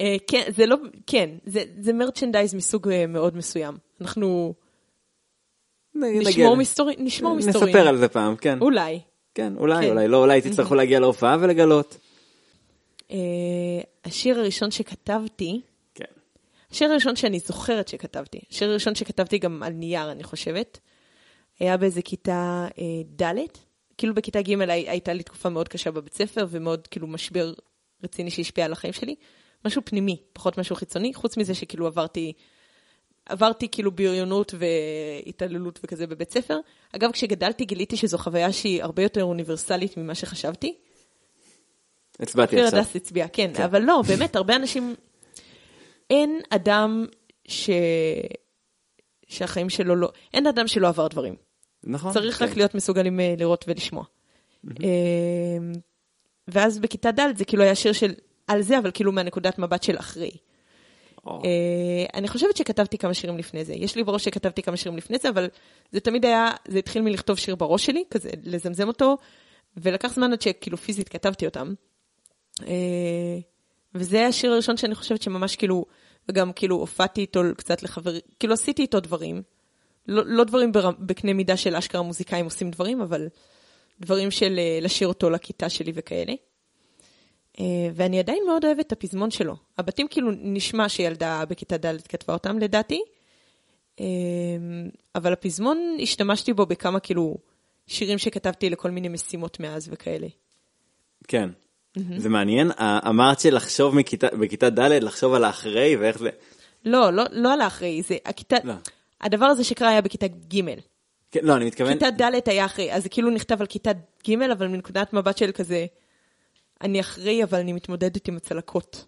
אה, כן, זה לא, כן, זה, זה מרצ'נדייז מסוג מאוד מסוים. אנחנו נשמור ל- מסתורי, נשמור מסתורים. נספר על זה פעם, כן. אולי. כן, אולי, כן. אולי לא, אולי תצטרכו להגיע להופעה ולגלות. אה, השיר הראשון שכתבתי, כן. השיר הראשון שאני זוכרת שכתבתי, השיר הראשון שכתבתי גם על נייר, אני חושבת, היה באיזה כיתה אה, ד', כאילו בכיתה ג' הי- הייתה לי תקופה מאוד קשה בבית ספר, ומאוד כאילו משבר רציני שהשפיע על החיים שלי. משהו פנימי, פחות משהו חיצוני, חוץ מזה שכאילו עברתי, עברתי כאילו בריונות והתעללות וכזה בבית ספר. אגב, כשגדלתי גיליתי שזו חוויה שהיא הרבה יותר אוניברסלית ממה שחשבתי. הצבעתי אופיר עכשיו. הדס הצביע, כן, אבל לא, באמת, הרבה אנשים, אין אדם ש... שהחיים שלו לא, אין אדם שלא עבר דברים. נכון. צריך כן. רק להיות מסוגלים אה, לראות ולשמוע. אה, ואז בכיתה ד' זה כאילו היה שיר של על זה, אבל כאילו מהנקודת מבט של אחרי. או, אה, אני חושבת שכתבתי כמה שירים לפני זה. יש לי בראש שכתבתי כמה שירים לפני זה, אבל זה תמיד היה, זה התחיל מלכתוב שיר בראש שלי, כזה לזמזם אותו, ולקח זמן עד שכאילו פיזית כתבתי אותם. אה, וזה השיר הראשון שאני חושבת שממש כאילו, וגם כאילו הופעתי איתו קצת לחבר, כאילו עשיתי איתו דברים. לא, לא דברים בר, בקנה מידה של אשכרה מוזיקאים עושים דברים, אבל דברים של אה, לשיר אותו לכיתה שלי וכאלה. אה, ואני עדיין מאוד אוהבת את הפזמון שלו. הבתים כאילו נשמע שילדה בכיתה ד' כתבה אותם לדעתי, אה, אבל הפזמון, השתמשתי בו בכמה כאילו שירים שכתבתי לכל מיני משימות מאז וכאלה. כן. זה מעניין, ה- אמרת שלחשוב מכיתה- בכיתה ד', לחשוב על האחרי ואיך זה... לא, לא, לא על האחרי, זה הכיתה, לא. הדבר הזה שקרה היה בכיתה ג'. כן, לא, אני מתכוון... כיתה ד' היה אחרי, אז זה כאילו נכתב על כיתה ג', אבל מנקודת מבט של כזה, אני אחרי, אבל אני מתמודדת עם הצלקות.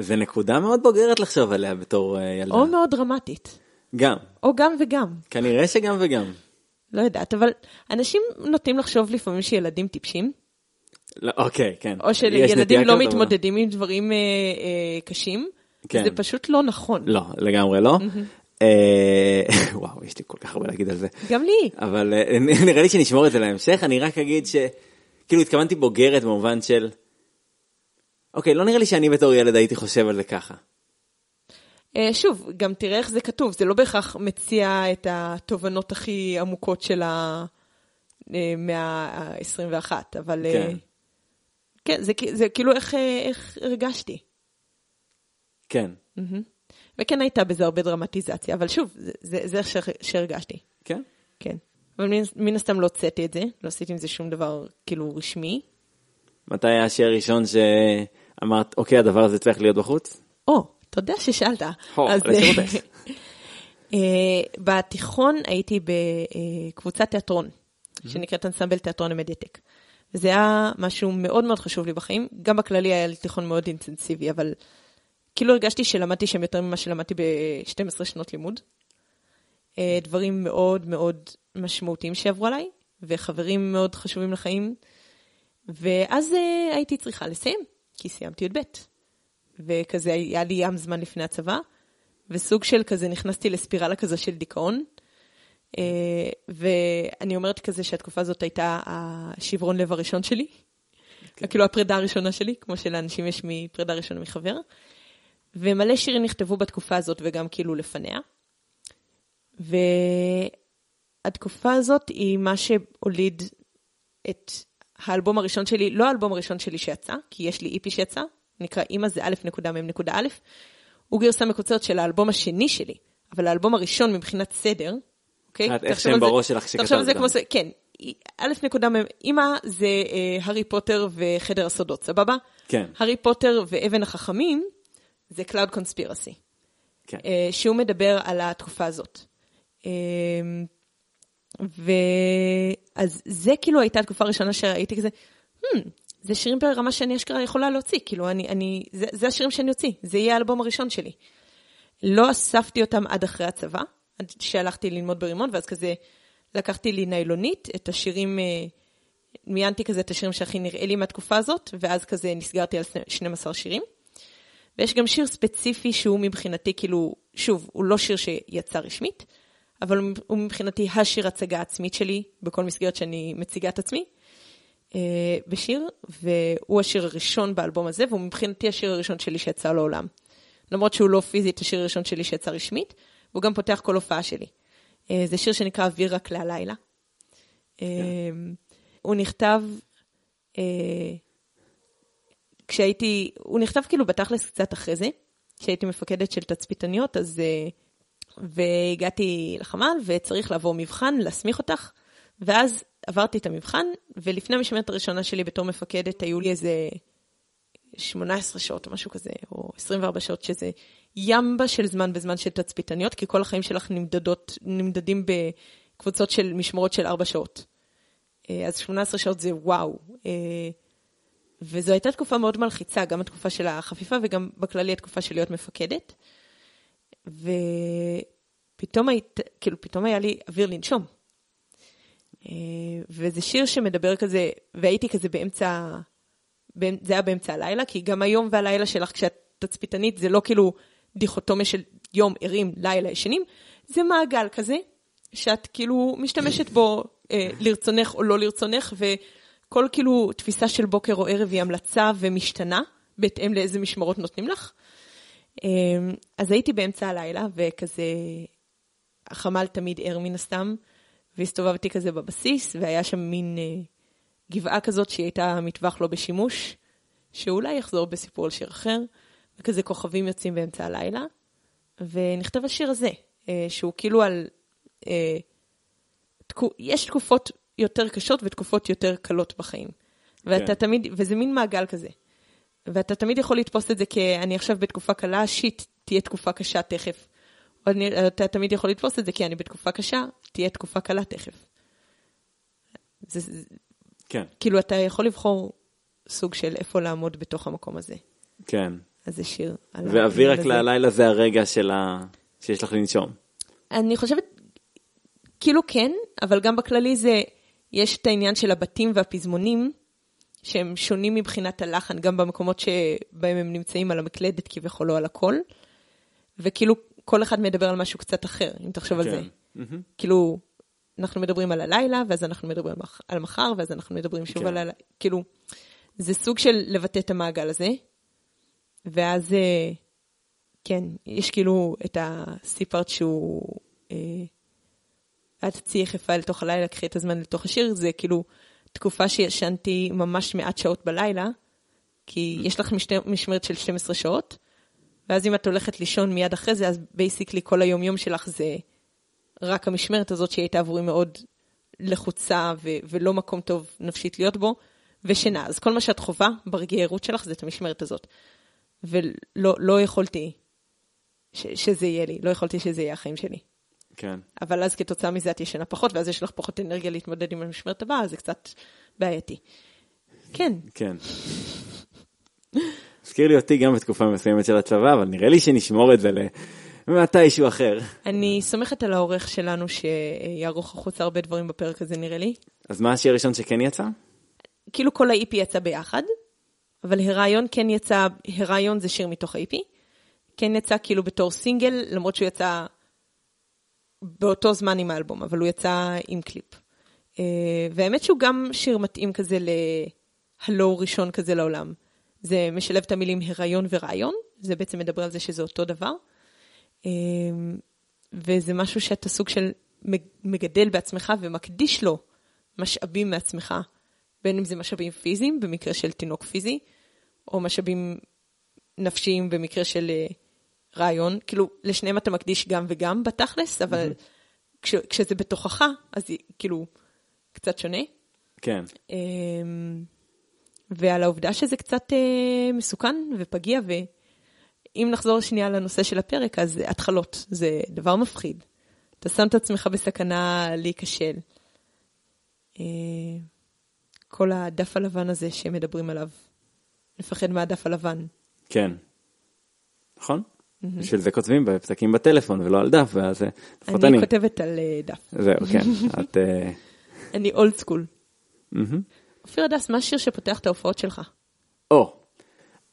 זה נקודה מאוד בוגרת לחשוב עליה בתור אה, ילדה. או מאוד דרמטית, גם. או גם וגם. כנראה שגם וגם. לא יודעת, אבל אנשים נוטים לחשוב לפעמים שילדים טיפשים, לא, אוקיי, כן. או שילדים לא מתמודדים עם דברים אה, אה, קשים. כן. זה פשוט לא נכון. לא, לגמרי לא. אה, [laughs] וואו, יש לי כל כך הרבה להגיד על זה. גם לי. אבל אה, נראה לי שנשמור את זה להמשך, אני רק אגיד ש... כאילו התכוונתי בוגרת במובן של... אוקיי, לא נראה לי שאני בתור ילד הייתי חושב על זה ככה. אה, שוב, גם תראה איך זה כתוב, זה לא בהכרח מציע את התובנות הכי עמוקות של המאה ה-21, אבל אה, כן. כן, זה, זה כאילו איך, אה, איך הרגשתי. כן, וכן הייתה בזה הרבה דרמטיזציה, אבל שוב, זה, זה, זה איך שהר- שהרגשתי, כן. כן. אבל מן, מן הסתם לא הוצאתי את זה, לא עשיתי עם זה שום דבר כאילו רשמי. מתי היה השיר הראשון שאמרת, אוקיי, הדבר הזה צריך להיות בחוץ? או, תודה ששאלת. הו, אז. [laughs] אה, בתיכון הייתי בקבוצת תיאטרון, שנקראת אנסמבל תיאטרון המדיאטק. וזה היה משהו מאוד מאוד חשוב לי בחיים. גם בכללי היה לי תיכון מאוד אינטנסיבי, אבל כאילו הרגשתי שלמדתי שם יותר ממה שלמדתי ב-12 שנות לימוד. אה, דברים מאוד מאוד משמעותיים שעברו עליי, וחברים מאוד חשובים לחיים. ואז אה, הייתי צריכה לסיים, כי סיימתי י"ב. וכזה היה לי ים זמן לפני הצבא, וסוג של כזה נכנסתי לספירלה כזה של דיכאון. אה, ואני אומרת כזה שהתקופה הזאת הייתה השברון לב הראשון שלי. כן. כאילו הפרידה הראשונה שלי, כמו שלאנשים יש מפרידה ראשונה מחבר. ומלא שירים נכתבו בתקופה הזאת וגם כאילו לפניה. והתקופה הזאת היא מה שהוליד את האלבום הראשון שלי, לא האלבום הראשון שלי שיצא, כי יש לי איפי שיצא, נקרא אימא זה א'.מ'.א', הוא גרסה מקוצרת של האלבום השני שלי, אבל האלבום הראשון מבחינת סדר, אוקיי? איך שהם בראש שלך שכתבת על זה כמו, כן, א' נקודה, אימא זה אה, הארי פוטר וחדר הסודות, סבבה? כן. הארי פוטר ואבן החכמים זה Cloud Conspiracy. כן. אה, שהוא מדבר על התקופה הזאת. אה, ואז זה כאילו הייתה התקופה הראשונה שראיתי כזה, hmm, זה שירים ברמה שאני אשכרה יכולה להוציא, כאילו, אני, אני, זה, זה השירים שאני אוציא, זה יהיה האלבום הראשון שלי. לא אספתי אותם עד אחרי הצבא, עד שהלכתי ללמוד ברימון, ואז כזה לקחתי לי ניילונית, את השירים, אה, מיינתי כזה את השירים שהכי נראה לי מהתקופה הזאת, ואז כזה נסגרתי על 12 שירים. ויש גם שיר ספציפי שהוא מבחינתי, כאילו, שוב, הוא לא שיר שיצא רשמית, אבל הוא מבחינתי השיר הצגה עצמית שלי, בכל מסגרת שאני מציגה את עצמי, אה, בשיר, והוא השיר הראשון באלבום הזה, והוא מבחינתי השיר הראשון שלי שיצא לעולם. למרות שהוא לא פיזית השיר הראשון שלי שיצא רשמית, והוא גם פותח כל הופעה שלי. אה, זה שיר שנקרא אוויר רק להלילה. אה, הוא נכתב כשהייתי, הוא נכתב כאילו בתכלס קצת אחרי זה, כשהייתי מפקדת של תצפיתניות, אז... והגעתי לחמ"ל וצריך לעבור מבחן, להסמיך אותך, ואז עברתי את המבחן, ולפני המשמרת הראשונה שלי בתור מפקדת היו לי איזה 18 שעות או משהו כזה, או 24 שעות, שזה ימבה של זמן בזמן של תצפיתניות, כי כל החיים שלך נמדדות, נמדדים בקבוצות של משמרות של 4 שעות. אה, אז 18 שעות זה וואו. אה, וזו הייתה תקופה מאוד מלחיצה, גם התקופה של החפיפה וגם בכללי התקופה של להיות מפקדת. ופתאום היית, כאילו, פתאום היה לי אוויר לנשום. אה, וזה שיר שמדבר כזה, והייתי כזה באמצע, זה היה באמצע הלילה, כי גם היום והלילה שלך כשאת תצפיתנית זה לא כאילו דיכוטומיה של יום ערים, לילה ישנים, זה מעגל כזה, שאת כאילו משתמשת בו אה, לרצונך או לא לרצונך, וכל כאילו תפיסה של בוקר או ערב היא המלצה ומשתנה, בהתאם לאיזה משמרות נותנים לך. אמ, אז הייתי באמצע הלילה, וכזה, החמ"ל תמיד ער מן הסתם, והסתובבתי כזה בבסיס, והיה שם מין אה, גבעה כזאת שהיא הייתה מטווח לא בשימוש, שאולי יחזור בסיפור על שיר אחר, וכזה כוכבים יוצאים באמצע הלילה, ונכתב השיר הזה, אה, שהוא כאילו על... אה, יש תקופות יותר קשות ותקופות יותר קלות בחיים. ואתה כן. תמיד, וזה מין מעגל כזה. ואתה תמיד יכול לתפוס את זה כי אני עכשיו בתקופה קלה, שיט, תהיה תקופה קשה תכף. או אני, אתה תמיד יכול לתפוס את זה כי אני בתקופה קשה, תהיה תקופה קלה תכף. זה, זה, כן. כאילו, אתה יכול לבחור סוג של איפה לעמוד בתוך המקום הזה. כן. אז זה שיר. ואוויר רק ללילה זה הרגע של ה... שיש לך לנשום. אני חושבת, כאילו כן, אבל גם בכללי זה, יש את העניין של הבתים והפזמונים. שהם שונים מבחינת הלחן, גם במקומות שבהם הם נמצאים על המקלדת כביכול או על הכל, וכאילו כל אחד מדבר על משהו קצת אחר, אם תחשוב כן. על זה. Mm-hmm. כאילו, אנחנו מדברים על הלילה, ואז אנחנו מדברים על מחר, ואז אנחנו מדברים שוב כן. על הלילה, כאילו, זה סוג של לבטא את המעגל הזה, ואז, אה, כן, יש כאילו את הסיפרת שהוא, אה, אל תציעי יחפה לתוך הלילה, קחי את הזמן לתוך השיר, זה כאילו, תקופה שישנתי ממש מעט שעות בלילה, כי mm. יש לך משמרת של 12 שעות, ואז אם את הולכת לישון מיד אחרי זה, אז בייסיקלי כל היום-יום שלך זה רק המשמרת הזאת שהיא הייתה עבורי מאוד לחוצה ו- ולא מקום טוב נפשית להיות בו, ושינה. אז כל מה שאת חווה ברגעי הערות שלך זה את המשמרת הזאת. ולא לא יכולתי ש- שזה יהיה לי, לא יכולתי שזה יהיה החיים שלי. כן. אבל אז כתוצאה מזה את ישנה פחות, ואז יש לך פחות אנרגיה להתמודד עם המשמרת הבאה, אז זה קצת בעייתי. כן. כן. הזכיר לי אותי גם בתקופה מסוימת של הצבא, אבל נראה לי שנשמור את זה למתישהו אחר. אני סומכת על העורך שלנו שיערוך החוצה הרבה דברים בפרק הזה, נראה לי. אז מה השיר הראשון שכן יצא? כאילו כל ה-EP יצא ביחד, אבל הרעיון כן יצא, הרעיון זה שיר מתוך ה-EP, כן יצא כאילו בתור סינגל, למרות שהוא יצא באותו זמן עם האלבום, אבל הוא יצא עם קליפ. Uh, והאמת שהוא גם שיר מתאים כזה להלו ראשון כזה לעולם. זה משלב את המילים הריון ורעיון, זה בעצם מדבר על זה שזה אותו דבר. Uh, וזה משהו שאתה סוג של מגדל בעצמך ומקדיש לו משאבים מעצמך, בין אם זה משאבים פיזיים, במקרה של תינוק פיזי, או משאבים נפשיים במקרה של uh, רעיון. כאילו, לשניהם אתה מקדיש גם וגם בתכלס, אבל mm-hmm. כש, כשזה בתוכך, אז כאילו, קצת שונה. כן. אמ, ועל העובדה שזה קצת אה, מסוכן ופגיע, ואם נחזור שנייה לנושא של הפרק, אז התחלות, זה דבר מפחיד. אתה שם את עצמך בסכנה להיכשל. אה, כל הדף הלבן הזה שמדברים עליו, לפחד מהדף הלבן. כן. נכון? בשביל זה כותבים בפתקים בטלפון ולא על דף, ואז לפחות אני... אני כותבת על אה, דף. זהו, כן. [laughs] את... אני אולד סקול. אופיר הדס, מה השיר שפותח את ההופעות שלך? או,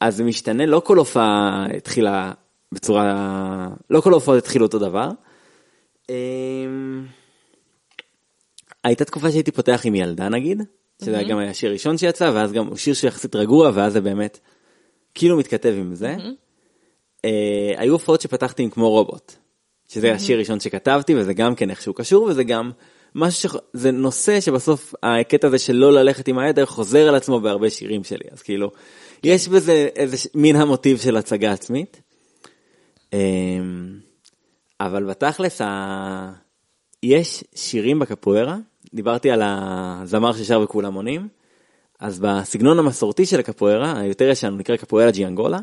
אז זה משתנה, לא כל הופעה התחילה בצורה, לא כל ההופעות התחילו אותו דבר. אמ, הייתה תקופה שהייתי פותח עם ילדה נגיד, שזה גם היה שיר ראשון שיצא, ואז גם הוא שיר שיחסית רגוע, ואז זה באמת כאילו מתכתב עם זה. אה, היו הופעות שפתחתי עם כמו רובוט, שזה השיר הראשון שכתבתי, וזה גם כן איכשהו קשור, וזה גם משהו ש... זה נושא שבסוף הקטע הזה של לא ללכת עם הידר חוזר על עצמו בהרבה שירים שלי, אז כאילו, יש בזה איזה מין המוטיב של הצגה עצמית. אמ, אבל בתכלס, ה... יש שירים בקפוארה, דיברתי על הזמר ששר וכולם עונים, אז בסגנון המסורתי של הקפוארה, היותר ישן, הוא נקרא קפוארה ג'יאנגולה,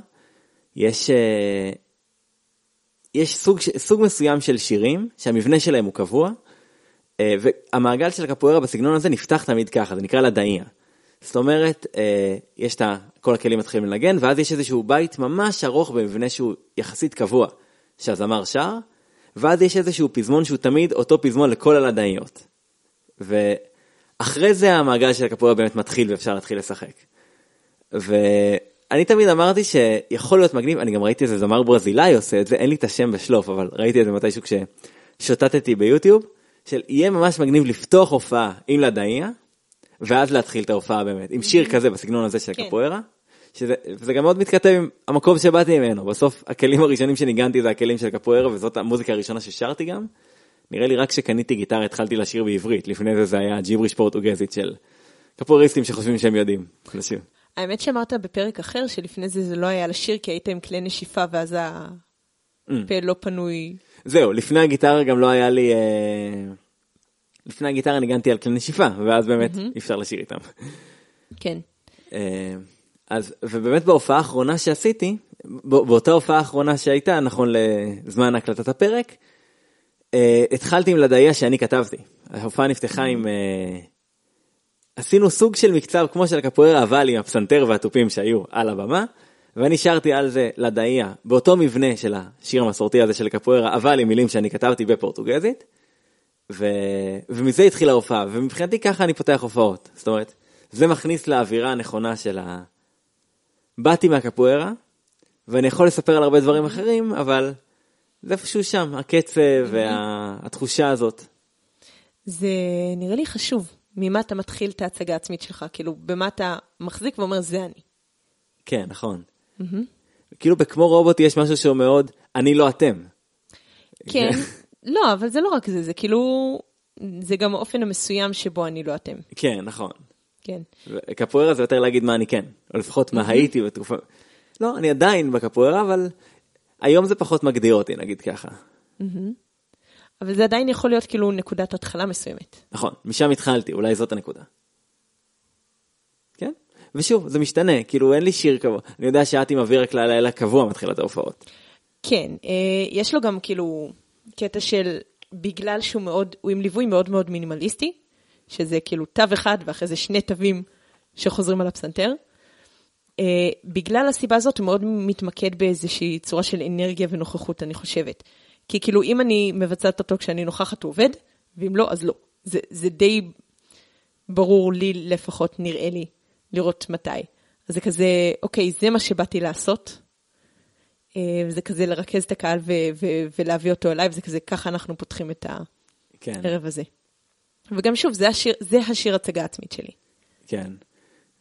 יש, אה, יש סוג, סוג מסוים של שירים שהמבנה שלהם הוא קבוע, אה, והמעגל של הקפוארה בסגנון הזה נפתח תמיד ככה, זה נקרא לדאיה. זאת אומרת, אה, יש את כל הכלים מתחילים לנגן, ואז יש איזשהו בית ממש ארוך במבנה שהוא יחסית קבוע, שהזמר שר, ואז יש איזשהו פזמון שהוא תמיד אותו פזמון לכל הלדאיות. ואחרי זה המעגל של הקפוארה באמת מתחיל ואפשר להתחיל לשחק. ואני תמיד אמרתי שיכול להיות מגניב, אני גם ראיתי איזה זמר ברזילאי עושה את זה, אין לי את השם בשלוף, אבל ראיתי את זה מתישהו כששוטטתי ביוטיוב. של יהיה ממש מגניב לפתוח הופעה עם לדאיה, ואז להתחיל את ההופעה באמת, עם שיר כזה בסגנון הזה של כן. קפוארה, שזה גם מאוד מתכתב עם המקום שבאתי ממנו, בסוף הכלים הראשונים שניגנתי זה הכלים של קפוארה וזאת המוזיקה הראשונה ששרתי גם. נראה לי רק כשקניתי גיטרה התחלתי לשיר בעברית, לפני זה זה היה ג'יבריש פורטוגזית של קפואריסטים שחושבים שהם יודעים. האמת שאמרת בפרק אחר שלפני זה זה לא היה לשיר כי היית עם כלי נשיפה ואז הפה mm. לא פנוי. זהו, לפני הגיטרה גם לא היה לי... אה... לפני הגיטרה ניגנתי על כלי נשיפה, ואז באמת אי אפשר לשיר איתם. כן. אה, אז, ובאמת בהופעה האחרונה שעשיתי, באותה הופעה האחרונה שהייתה, נכון לזמן הקלטת הפרק, אה, התחלתי עם לדעיה שאני כתבתי. ההופעה נפתחה עם... עשינו סוג של מקצב כמו של הקפוארה, אבל עם הפסנתר והתופים שהיו על הבמה. ואני שרתי על זה לדאיה, באותו מבנה של השיר המסורתי הזה של קפוארה, אבל עם מילים שאני כתבתי בפורטוגזית, ו... ומזה התחילה ההופעה, ומבחינתי ככה אני פותח הופעות, זאת אומרת, זה מכניס לאווירה הנכונה של ה... באתי מהקפוארה, ואני יכול לספר על הרבה דברים אחרים, אבל זה איפשהו שם, הקצב והתחושה הזאת. זה נראה לי חשוב, ממה אתה מתחיל את ההצגה העצמית שלך, כאילו, במה אתה מחזיק ואומר, זה אני. כן, נכון. כאילו בכמו רובוט יש משהו שהוא מאוד, אני לא אתם. כן, [laughs] לא, אבל זה לא רק זה, זה כאילו, זה גם האופן המסוים שבו אני לא אתם. כן, נכון. כן. קפוארה זה יותר להגיד מה אני כן, או לפחות מה הייתי בתקופה. לא, אני עדיין בקפוארה, אבל היום זה פחות מגדיר אותי, נגיד ככה. אבל זה עדיין יכול להיות כאילו נקודת התחלה מסוימת. נכון, משם התחלתי, אולי זאת הנקודה. ושוב, זה משתנה, כאילו אין לי שיר קבוע. אני יודע שאת עם אוויר רק לילה קבוע מתחילת ההופעות. כן, אה, יש לו גם כאילו קטע של, בגלל שהוא מאוד, הוא עם ליווי מאוד מאוד מינימליסטי, שזה כאילו תו אחד ואחרי זה שני תווים שחוזרים על הפסנתר. בגלל הסיבה הזאת הוא מאוד מתמקד באיזושהי צורה של אנרגיה ונוכחות, אני חושבת. כי כאילו אם אני מבצעת אותו כשאני נוכחת הוא עובד, ואם לא, אז לא. זה, זה די ברור לי לפחות, נראה לי, לראות מתי. אז זה כזה, אוקיי, זה מה שבאתי לעשות. אה, זה כזה לרכז את הקהל ו- ו- ולהביא אותו אליי, וזה כזה, ככה אנחנו פותחים את כן. הערב כן. הזה. וגם שוב, זה השיר, זה השיר הצגה עצמית שלי. כן.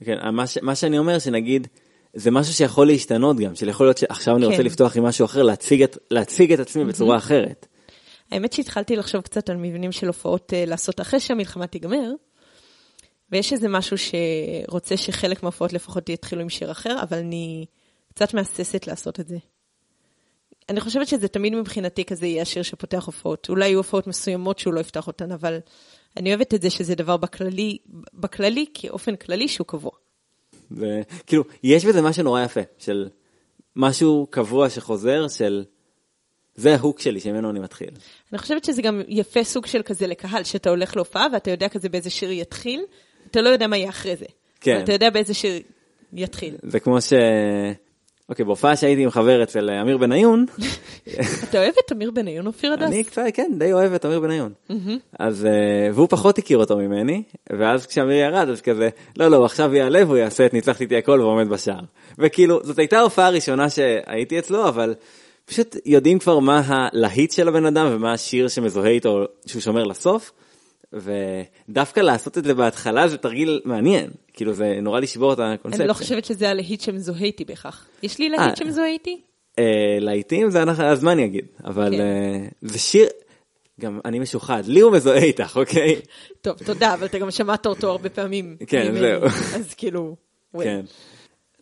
כן, מה, ש- מה שאני אומר, שנגיד, זה משהו שיכול להשתנות גם, שיכול להיות שעכשיו אני כן. רוצה לפתוח עם משהו אחר, להציג את, להציג את עצמי. בצורה אחרת. האמת שהתחלתי לחשוב קצת על מבנים של הופעות uh, לעשות אחרי שהמלחמה תיגמר, ויש איזה משהו שרוצה שחלק מההופעות לפחות יתחילו עם שיר אחר, אבל אני קצת מהססת לעשות את זה. אני חושבת שזה תמיד מבחינתי כזה יהיה השיר שפותח הופעות. אולי יהיו הופעות מסוימות שהוא לא יפתח אותן, אבל אני אוהבת את זה שזה דבר בכללי, בכללי כאופן כללי שהוא קבוע. וכאילו, יש בזה משהו נורא יפה, של משהו קבוע שחוזר, של זה ההוק שלי שממנו אני מתחיל. אני חושבת שזה גם יפה סוג של כזה לקהל, שאתה הולך להופעה ואתה יודע כזה באיזה שיר יתחיל, אתה לא יודע מה יהיה אחרי זה. כן. אתה יודע באיזה שיר יתחיל. זה כמו ש... אוקיי, בהופעה שהייתי עם חבר אצל אמיר בניון. [laughs] אתה אוהב את אמיר בניון, אופיר הדס? אני קצת, כן, די אוהב את אמיר בניון. אז, אה, והוא פחות הכיר אותו ממני, ואז כשאמיר ירד, אז כזה, לא, לא, עכשיו יעלה והוא יעשה את ניצחתי איתי הכל ועומד בשער. וכאילו, זאת הייתה ההופעה הראשונה שהייתי אצלו, אבל פשוט יודעים כבר מה הלהיט של הבן אדם ומה השיר שמזוהה איתו, שהוא שומר לסוף. ודווקא לעשות את זה בהתחלה זה תרגיל מעניין, כאילו זה נורא לשבור את הקונספציה. אני לא חושבת שזה הלהיט שמזוהה איתי בהכרח. יש לי להיט אה, שמזוהה איתי? אה, להיטים זה הזמן יגיד, אבל כן. אה, זה שיר, גם אני משוחד, לי הוא מזוהה איתך, אוקיי? טוב, תודה, אבל אתה גם שמעת אותו הרבה פעמים. כן, זהו. אז כאילו... כן.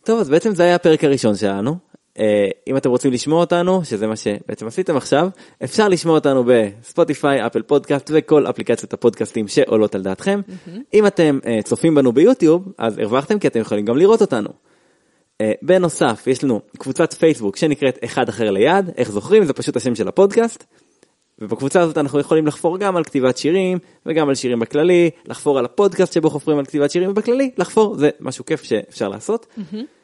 טוב, אז בעצם זה היה הפרק הראשון שלנו. אה, אם אתם רוצים לשמוע אותנו, שזה מה שבעצם עשיתם עכשיו, אפשר לשמוע אותנו בספוטיפיי, אפל פודקאסט וכל אפליקציות הפודקאסטים שעולות על דעתכם. Mm-hmm. אם אתם uh, צופים בנו ביוטיוב, אז הרווחתם כי אתם יכולים גם לראות אותנו. Uh, בנוסף, יש לנו קבוצת פייסבוק שנקראת אחד אחר ליד, איך זוכרים? זה פשוט השם של הפודקאסט. ובקבוצה הזאת אנחנו יכולים לחפור גם על כתיבת שירים וגם על שירים בכללי, לחפור על הפודקאסט שבו חופרים על כתיבת שירים בכללי, לחפור זה משהו כיף שאפשר לעשות. Mm-hmm.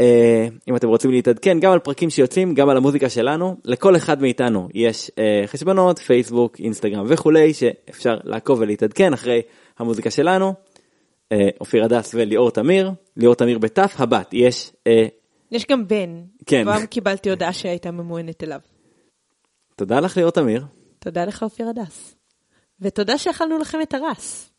אה, אם אתם רוצים להתעדכן גם על פרקים שיוצאים, גם על המוזיקה שלנו, לכל אחד מאיתנו יש uh, חשבונות, פייסבוק, אינסטגרם וכולי, שאפשר לעקוב ולהתעדכן אחרי המוזיקה שלנו. Uh, אופיר הדס וליאור תמיר, ליאור תמיר בתף, הבת, יש... יש גם בן, כן. כבר קיבלתי הודעה שהייתה ממוענת אליו. תודה לך ליאור תמיר. תודה לך אופיר הדס. ותודה שאכלנו לכם את הרס.